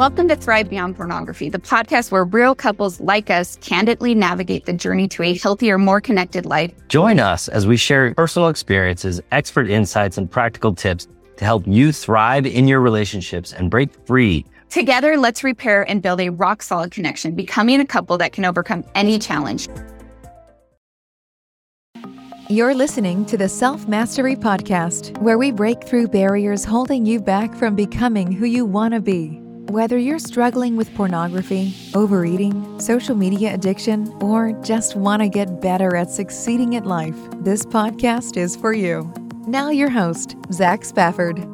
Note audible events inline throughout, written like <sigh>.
Welcome to Thrive Beyond Pornography, the podcast where real couples like us candidly navigate the journey to a healthier, more connected life. Join us as we share personal experiences, expert insights, and practical tips to help you thrive in your relationships and break free. Together, let's repair and build a rock solid connection, becoming a couple that can overcome any challenge. You're listening to the Self Mastery Podcast, where we break through barriers holding you back from becoming who you want to be. Whether you're struggling with pornography, overeating, social media addiction, or just want to get better at succeeding at life, this podcast is for you. Now, your host, Zach Spafford. Hey,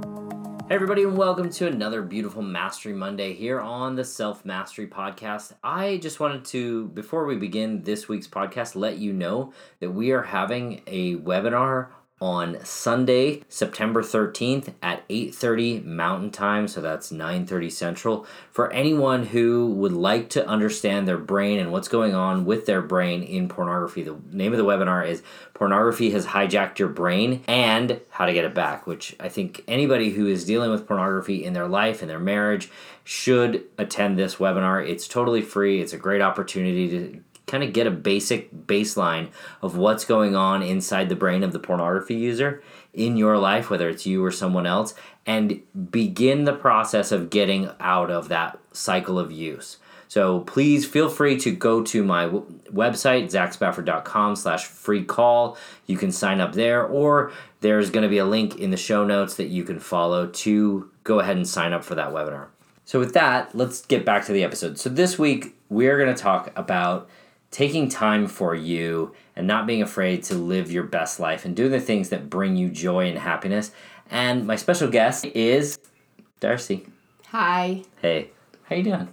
everybody, and welcome to another beautiful Mastery Monday here on the Self Mastery Podcast. I just wanted to, before we begin this week's podcast, let you know that we are having a webinar on Sunday, September 13th at 8:30 Mountain Time, so that's 9:30 Central, for anyone who would like to understand their brain and what's going on with their brain in pornography. The name of the webinar is Pornography has hijacked your brain and how to get it back, which I think anybody who is dealing with pornography in their life in their marriage should attend this webinar. It's totally free. It's a great opportunity to kind of get a basic baseline of what's going on inside the brain of the pornography user in your life, whether it's you or someone else, and begin the process of getting out of that cycle of use. So please feel free to go to my website, zachspafford.com slash free call. You can sign up there, or there's going to be a link in the show notes that you can follow to go ahead and sign up for that webinar. So with that, let's get back to the episode. So this week, we're going to talk about taking time for you and not being afraid to live your best life and do the things that bring you joy and happiness. And my special guest is Darcy. Hi, Hey, how you doing?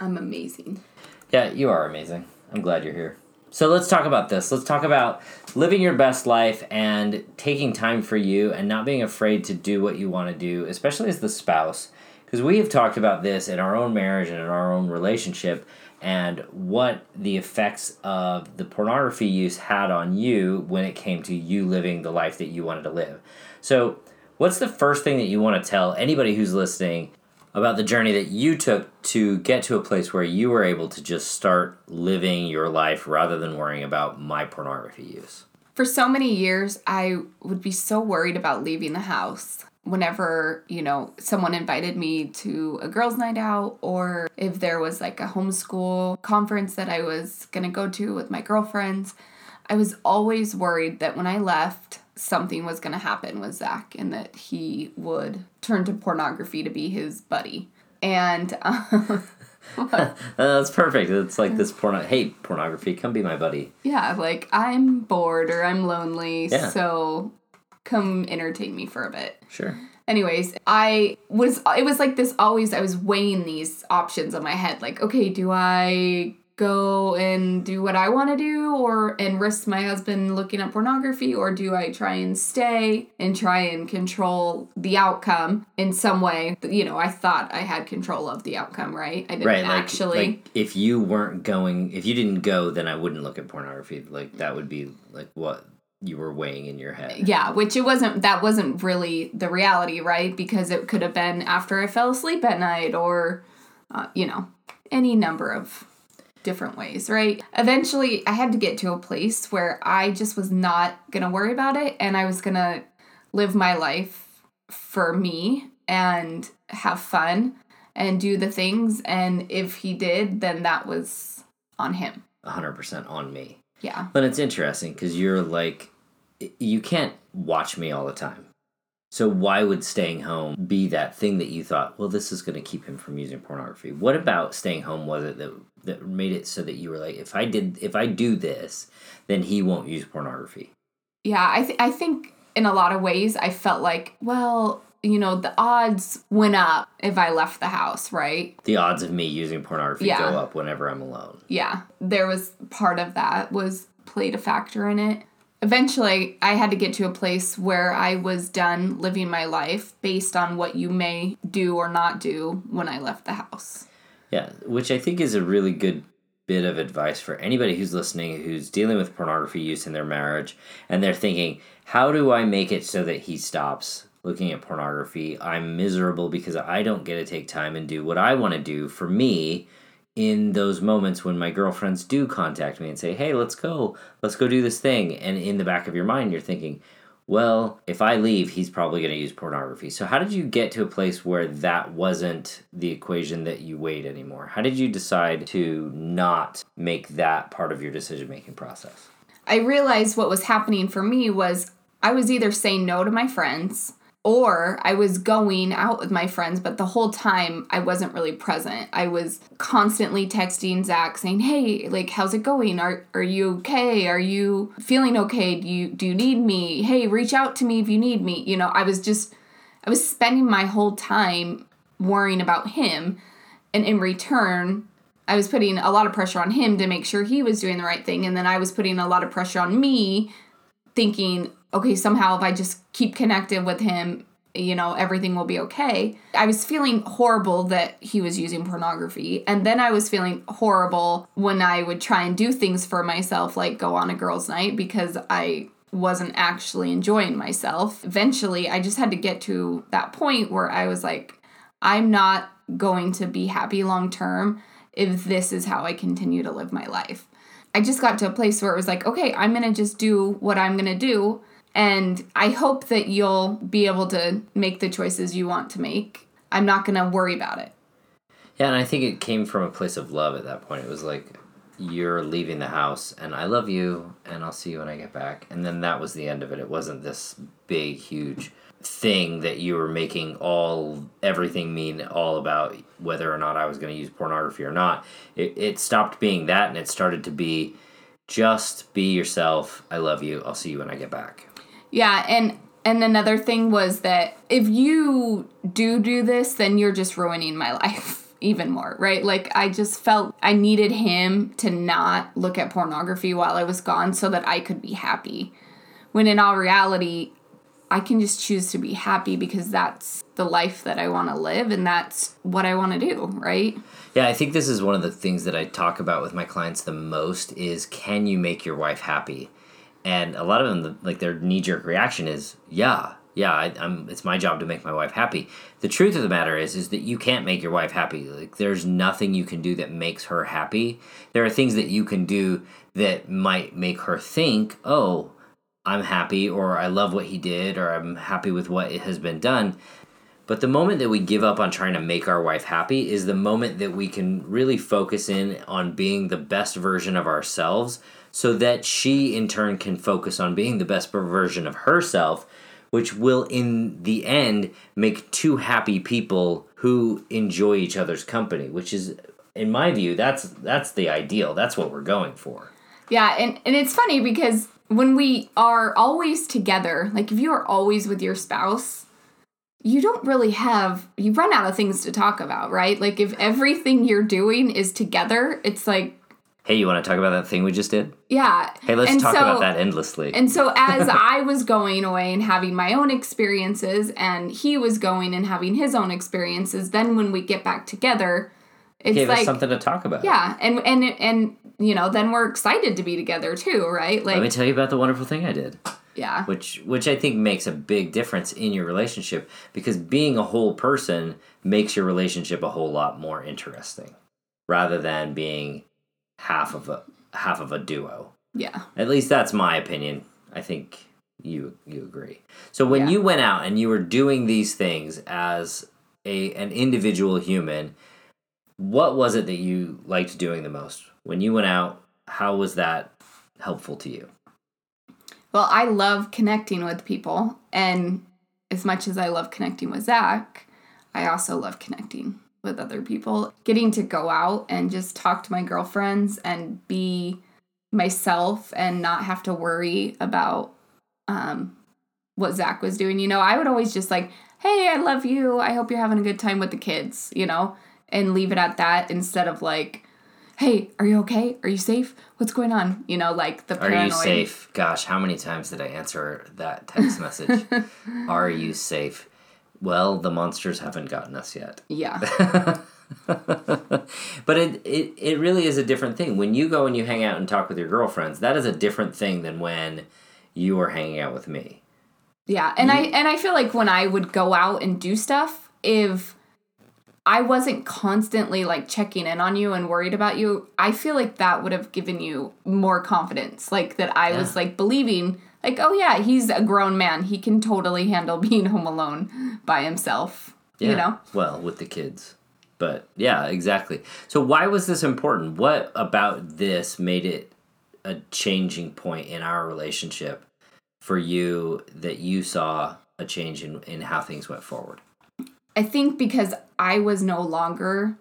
I'm amazing. Yeah, you are amazing. I'm glad you're here. So let's talk about this. Let's talk about living your best life and taking time for you and not being afraid to do what you want to do, especially as the spouse. Because we have talked about this in our own marriage and in our own relationship and what the effects of the pornography use had on you when it came to you living the life that you wanted to live. So, what's the first thing that you want to tell anybody who's listening about the journey that you took to get to a place where you were able to just start living your life rather than worrying about my pornography use? For so many years, I would be so worried about leaving the house whenever, you know, someone invited me to a girls' night out or if there was like a homeschool conference that I was going to go to with my girlfriends. I was always worried that when I left, something was going to happen with Zach and that he would turn to pornography to be his buddy. And <laughs> um, <laughs> that's perfect. It's like this porno. Hey, pornography, come be my buddy. yeah, like I'm bored or I'm lonely, Yeah. so come entertain me for a bit. Sure. Anyways, I was it was like this always I was weighing these options in my head like okay, do I go and do what I want to do or and risk my husband looking at pornography or do I try and stay and try and control the outcome in some way? You know, I thought I had control of the outcome, right? I didn't Right. Like, actually like if you weren't going, if you didn't go, then I wouldn't look at pornography. Like that would be like what you were weighing in your head. Yeah, which it wasn't that wasn't really the reality, right? Because it could have been after I fell asleep at night or uh, you know, any number of different ways, right? Eventually, I had to get to a place where I just was not going to worry about it and I was going to live my life for me and have fun and do the things and if he did, then that was on him. 100% on me. Yeah. But it's interesting because you're like, you can't watch me all the time. So why would staying home be that thing that you thought, well, this is going to keep him from using pornography? What about staying home was it that that made it so that you were like, if I did, if I do this, then he won't use pornography? Yeah, I th- I think in a lot of ways I felt like, well, you know, the odds went up if I left the house, right? The odds of me using pornography Yeah. go up whenever I'm alone. Yeah, there was part of that was played a factor in it. Eventually, I had to get to a place where I was done living my life based on what you may do or not do when I left the house. Yeah, which I think is a really good bit of advice for anybody who's listening who's dealing with pornography use in their marriage and they're thinking, how do I make it so that he stops? Looking at pornography. I'm miserable because I don't get to take time and do what I want to do for me in those moments when my girlfriends do contact me and say, "Hey, let's go. Let's go do this thing." And in the back of your mind, you're thinking, "Well, if I leave, he's probably going to use pornography." So how did you get to a place where that wasn't the equation that you weighed anymore? How did you decide to not make that part of your decision-making process? I realized what was happening for me was I was either saying no to my friends or I was going out with my friends, but the whole time I wasn't really present. I was constantly texting Zach saying, Hey, like how's it going? Are are you okay? Are you feeling okay? Do you do you need me? Hey, reach out to me if you need me. You know, I was just I was spending my whole time worrying about him. And in return, I was putting a lot of pressure on him to make sure he was doing the right thing. And then I was putting a lot of pressure on me, thinking, okay, somehow if I just keep connected with him, you know, everything will be okay. I was feeling horrible that he was using pornography. And then I was feeling horrible when I would try and do things for myself, like go on a girls' night, because I wasn't actually enjoying myself. Eventually, I just had to get to that point where I was like, I'm not going to be happy long term if this is how I continue to live my life. I just got to a place where it was like, okay, I'm going to just do what I'm going to do and I hope that you'll be able to make the choices you want to make. I'm not going to worry about it. Yeah, and I think it came from a place of love at that point. It was like, you're leaving the house, and I love you, and I'll see you when I get back. And then that was the end of it. It wasn't this big, huge thing that you were making all everything mean all about whether or not I was going to use pornography or not. It, it stopped being that, and it started to be just be yourself. I love you. I'll see you when I get back. Yeah, and and another thing was that if you do do this, then you're just ruining my <laughs> life even more, right? Like I just felt I needed him to not look at pornography while I was gone so that I could be happy. When in all reality, I can just choose to be happy because that's the life that I want to live and that's what I want to do, right? Yeah, I think this is one of the things that I talk about with my clients the most is can you make your wife happy? And a lot of them like their knee-jerk reaction is yeah yeah I, am it's my job to make my wife happy. The truth of the matter is is that you can't make your wife happy. Like there's nothing you can do that makes her happy. There are things that you can do that might make her think oh i'm happy or i love what he did or i'm happy with what has been done. But the moment that we give up on trying to make our wife happy is the moment that we can really focus in on being the best version of ourselves so that she in turn can focus on being the best version of herself which will in the end make two happy people who enjoy each other's company which is in my view that's that's the ideal. That's what we're going for. Yeah and and it's funny because when we are always together like if you are always with your spouse you don't really have you run out of things to talk about right? Like if everything you're doing is together it's like Hey, you want to talk about that thing we just did? Yeah. Hey, let's and talk so, about that endlessly. And so, <laughs> as I was going away and having my own experiences, and he was going and having his own experiences, then when we get back together, it's Gave like us something to talk about. Yeah, and and and you know, then we're excited to be together too, right? Like, let me tell you about the wonderful thing I did. Yeah. Which which I think makes a big difference in your relationship because being a whole person makes your relationship a whole lot more interesting rather than being half of a half of a duo. Yeah. At least that's my opinion. I think you you agree. So when yeah. you went out and you were doing these things as a an individual human, what was it that you liked doing the most? When you went out, how was that helpful to you? Well, I love connecting with people and as much as I love connecting with Zach, I also love connecting with other people. Getting to go out and just talk to my girlfriends and be myself and not have to worry about um, what Zach was doing. You know, I would always just like, hey, I love you. I hope you're having a good time with the kids, you know, and leave it at that instead of like, hey, are you okay? Are you safe? What's going on? You know, like the paranoid. Are you safe? Gosh, how many times did I answer that text message? <laughs> are you safe? Well, the monsters haven't gotten us yet. Yeah. <laughs> but it, it it really is a different thing. When you go and you hang out and talk with your girlfriends, that is a different thing than when you are hanging out with me. Yeah, and I and I feel like when I would go out and do stuff, if I wasn't constantly like checking in on you and worried about you, I feel like that would have given you more confidence. Like that I was like believing like, oh yeah, he's a grown man. He can totally handle <laughs> being home alone by himself. Yeah. You know? Well, with the kids. But yeah, exactly. So why was this important? What about this made it a changing point in our relationship for you that you saw a change in, in how things went forward? I think because I was no longer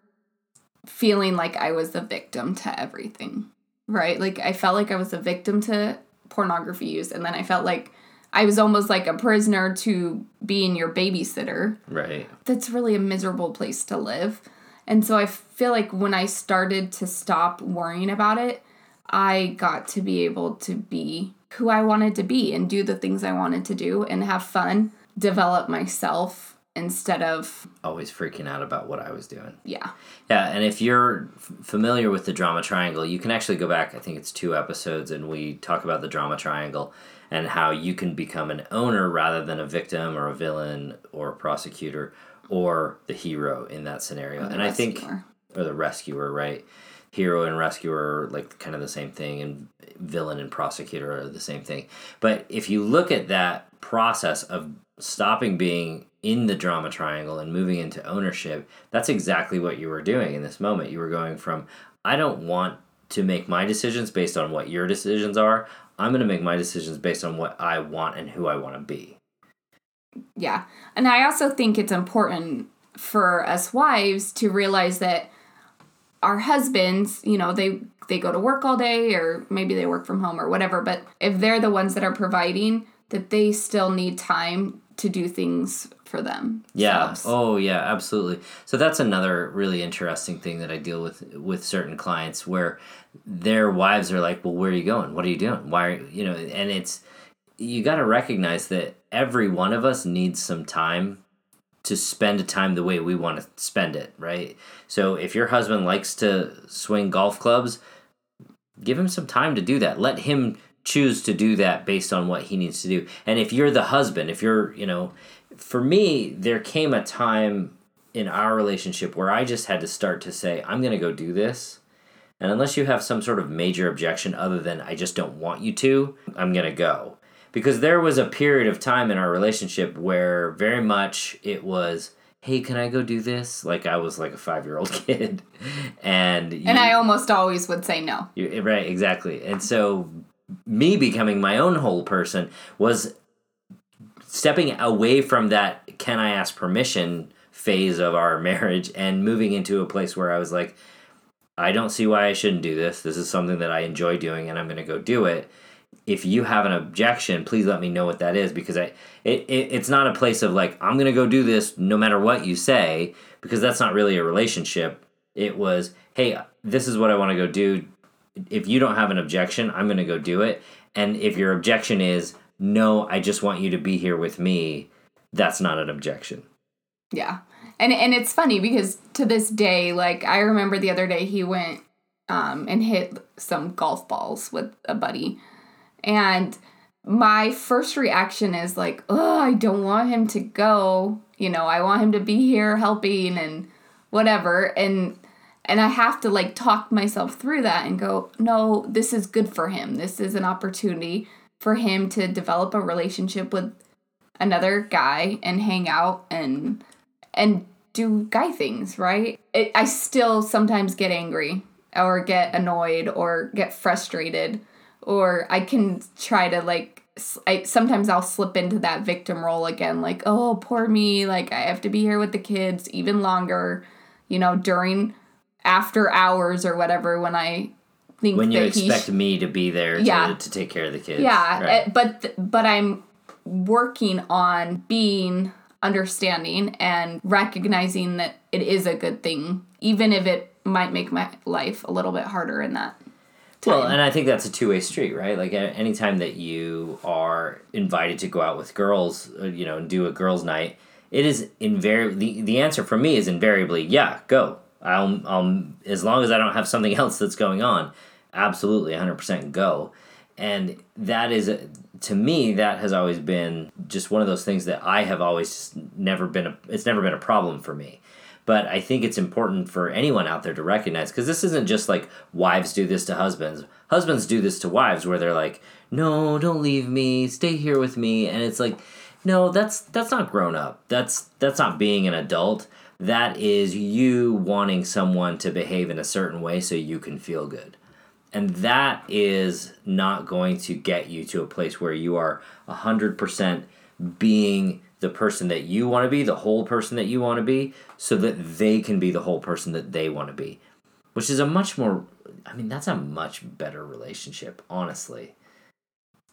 feeling like I was the victim to everything, right? Like I felt like I was a victim to pornography use, and then I felt like I was almost like a prisoner to being your babysitter. Right. That's really a miserable place to live. And so I feel like when I started to stop worrying about it, I got to be able to be who I wanted to be and do the things I wanted to do and have fun, develop myself instead of Always freaking out about what I was doing. yeah. Yeah, and if you're f- familiar with the drama triangle, you can actually go back, I think it's two episodes, and we talk about the drama triangle and how you can become an owner rather than a victim or a villain or a prosecutor or the hero in that scenario. and I think, or the rescuer, right? Hero and rescuer are like kind of the same thing, and villain and prosecutor are the same thing. But if you look at that process of stopping being in the drama triangle and moving into ownership, that's exactly what you were doing in this moment. You were going from, I don't want to make my decisions based on what your decisions are. I'm going to make my decisions based on what I want and who I want to be. Yeah. And I also think it's important for us wives to realize that our husbands, you know, they they go to work all day or maybe they work from home or whatever, but if they're the ones that are providing, that they still need time to do things for them. Yeah. Oh, yeah. Absolutely. So that's another really interesting thing that I deal with with certain clients where their wives are like, "Well, where are you going? What are you doing? Why are you know?" And it's you got to recognize that every one of us needs some time to spend time the way we want to spend it, right? So if your husband likes to swing golf clubs, give him some time to do that. Let him choose to do that based on what he needs to do. And if you're the husband, if you're, you know, for me, there came a time in our relationship where I just had to start to say, I'm going to go do this. And unless you have some sort of major objection other than I just don't want you to, I'm going to go. Because there was a period of time in our relationship where very much it was, hey, can I go do this? Like I was like a five year old <laughs> kid. And, And I almost always would say no. you- right, exactly. And so me becoming my own whole person was stepping away from that can I ask permission phase of our <laughs> marriage and moving into a place where I was like, I don't see why I shouldn't do this. This is something that I enjoy doing and I'm going to go do it. If you have an objection, please let me know what that is because I it, it it's not a place of like I'm going to go do this no matter what you say because that's not really a relationship. It was, "Hey, this is what I want to go do. If you don't have an objection, I'm going to go do it." And if your objection is, "No, I just want you to be here with me." That's not an objection. Yeah. And and it's funny because to this day, like I remember the other day he went um and hit some golf balls with a buddy. And my first reaction is like, "Oh, I don't want him to go. You know, I want him to be here helping and whatever." And and I have to like talk myself through that and go, "No, this is good for him. This is an opportunity for him to develop a relationship with another guy and hang out and and do guy things, right? It, I still sometimes get angry or get annoyed or get frustrated or I can try to like I sometimes I'll slip into that victim role again like oh poor me like I have to be here with the kids even longer you know during after hours or whatever when I think When you that he expect sh- me to be there to, Yeah. to take care of the kids. yeah, right. eh, but th- but I'm working on being understanding and recognizing that it is a good thing, even if it might make my life a little bit harder in that. Well, and I think that's a two way street, right? Like anytime that you are invited to go out with girls, uh, you know, and do a girls' night, it is invariably the, the answer for me is invariably yeah, go. I'll, I'll as long as I don't have something <laughs> else that's going on, absolutely 100% go. and that is to me that has always been just one of those things that I have always never been a it's never been a problem for me. But I think it's important for anyone out there to recognize because this isn't just like wives do this to husbands. Husbands do this to wives where they're like, "No, don't leave me. Stay here with me." And it's like, "No, that's that's not grown up. That's that's not being an adult. That is you wanting someone to behave in a certain way so you can feel good." And that is not going to get you to a place where you are 100% being the person that you want to be, the whole person that you want to be, so that they can be the whole person that they want to be. Which is a much more, I mean, that's a much better relationship, honestly.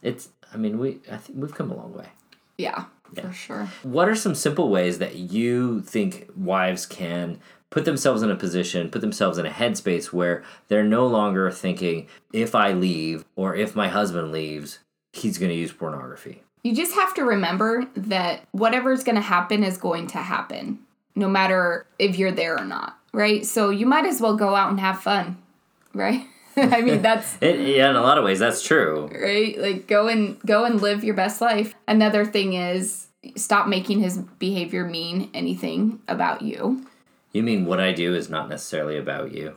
It's, I mean, we, I think we've come a long way. Yeah, yeah, for sure. What are some simple ways that you think wives can put themselves in a position, put themselves in a headspace where they're no longer thinking, if I leave or if my husband leaves, he's going to use pornography. You just have to remember that whatever's going to happen is going to happen, no matter if you're there or not, right? So you might as well go out and have fun, <laughs> right? <laughs> I mean, that's it, yeah. In a lot of ways, that's true, right? Like go and go and live your best life. Another thing is stop making his behavior mean anything about you. You mean what I do is not necessarily about you?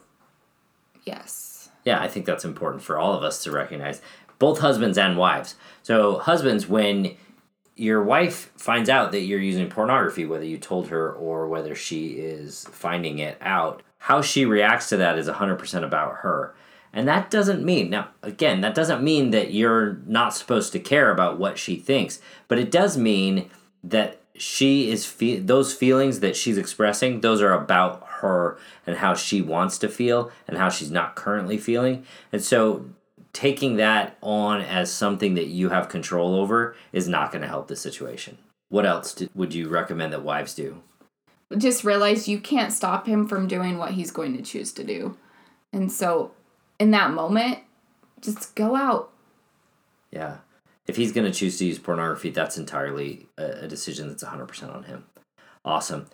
Yes. Yeah, I think that's important for all of us to recognize, both husbands and wives. So, husbands, when your wife finds out that you're using pornography, whether you told her or whether she is finding it out, how she reacts to that is 100% about her. And that doesn't mean, now, again, that doesn't mean that you're not supposed to care about what she thinks, but it does mean that she is fe- those feelings that she's expressing those are about her and how she wants to feel and how she's not currently feeling. And so taking that on as something that you have control over is not going to help the situation. What else do, would you recommend that wives do? Just realize you can't stop him from doing what he's going to choose to do. And so in that moment just go out yeah if he's going to choose to use pornography, that's entirely a, a decision that's 100% on him. Awesome.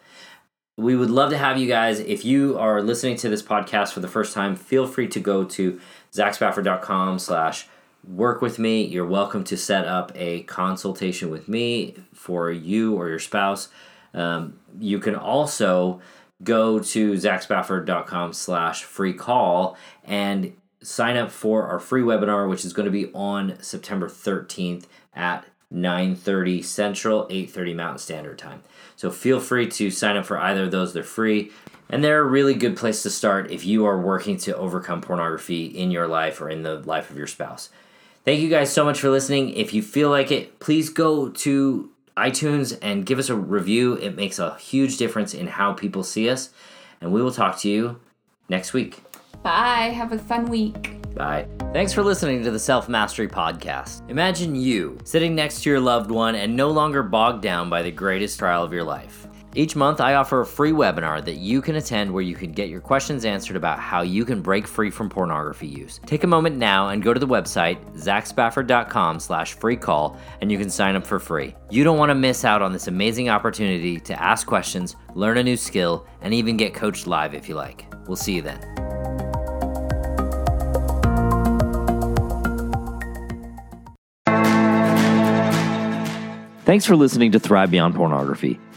We would love to have you guys. If you are listening to this podcast for the first time, feel free to go to zachspafford.com slash work with me. You're welcome to set up a consultation with me for you or your spouse. Um, you can also go to zachspafford.com slash free call and sign up for our free webinar, which is going to be on September 13th at 9:30 Central, 8:30 Mountain Standard Time. So feel free to sign up for either of those. They're free. And they're a really good place to start if you are working to overcome pornography in your life or in the life of your spouse. Thank you guys so much for listening. If you feel like it, please go to iTunes and give us a review. It makes a huge difference in how people see us. And we will talk to you next week. Bye. Have a fun week. Bye. Thanks for listening to the Self Mastery Podcast. Imagine you sitting next to your loved one and no longer bogged down by the greatest trial of your life. Each month, I offer a free webinar that you can attend where you can get your questions answered about how you can break free from pornography use. Take a moment now and go to the website, zachspafford.com slash free call, and you can sign up for free. You don't want to miss out on this amazing opportunity to ask questions, learn a new skill, and even get coached live if you like. We'll see you then. Thanks for listening to Thrive Beyond Pornography.